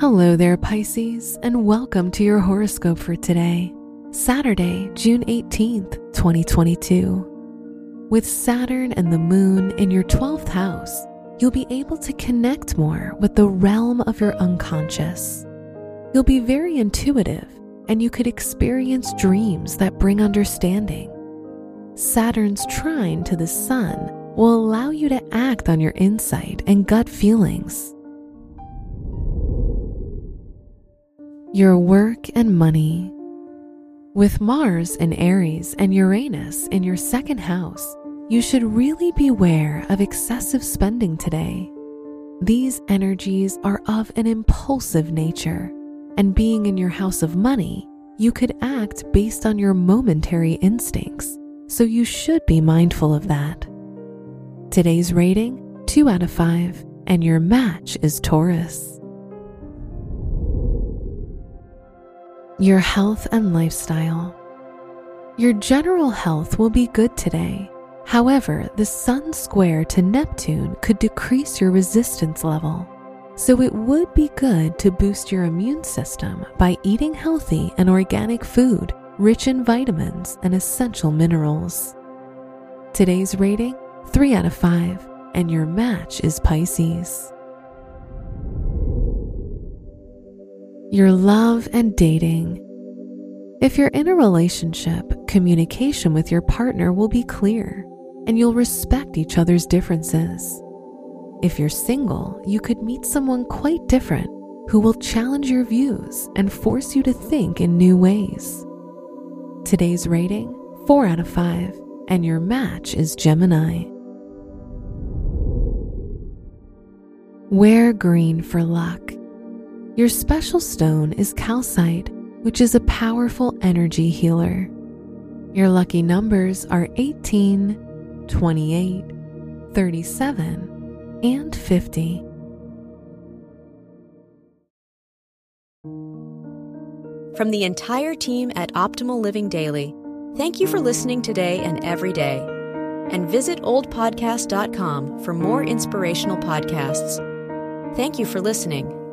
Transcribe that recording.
Hello there, Pisces, and welcome to your horoscope for today, Saturday, June 18th, 2022. With Saturn and the Moon in your 12th house, you'll be able to connect more with the realm of your unconscious. You'll be very intuitive, and you could experience dreams that bring understanding. Saturn's trine to the Sun will allow you to act on your insight and gut feelings your work and money. With Mars in Aries and Uranus in your second house, you should really beware of excessive spending today. These energies are of an impulsive nature, and being in your house of money, you could act based on your momentary instincts, so you should be mindful of that. Today's rating 2 out of 5, and your match is Taurus. Your health and lifestyle. Your general health will be good today. However, the Sun square to Neptune could decrease your resistance level. So it would be good to boost your immune system by eating healthy and organic food rich in vitamins and essential minerals. Today's rating 3 out of 5, and your match is Pisces. Your love and dating. If you're in a relationship, communication with your partner will be clear and you'll respect each other's differences. If you're single, you could meet someone quite different who will challenge your views and force you to think in new ways. Today's rating 4 out of 5, and your match is Gemini. Wear green for luck. Your special stone is calcite, which is a powerful energy healer. Your lucky numbers are 18, 28, 37, and 50. From the entire team at Optimal Living Daily, thank you for listening today and every day. And visit oldpodcast.com for more inspirational podcasts. Thank you for listening.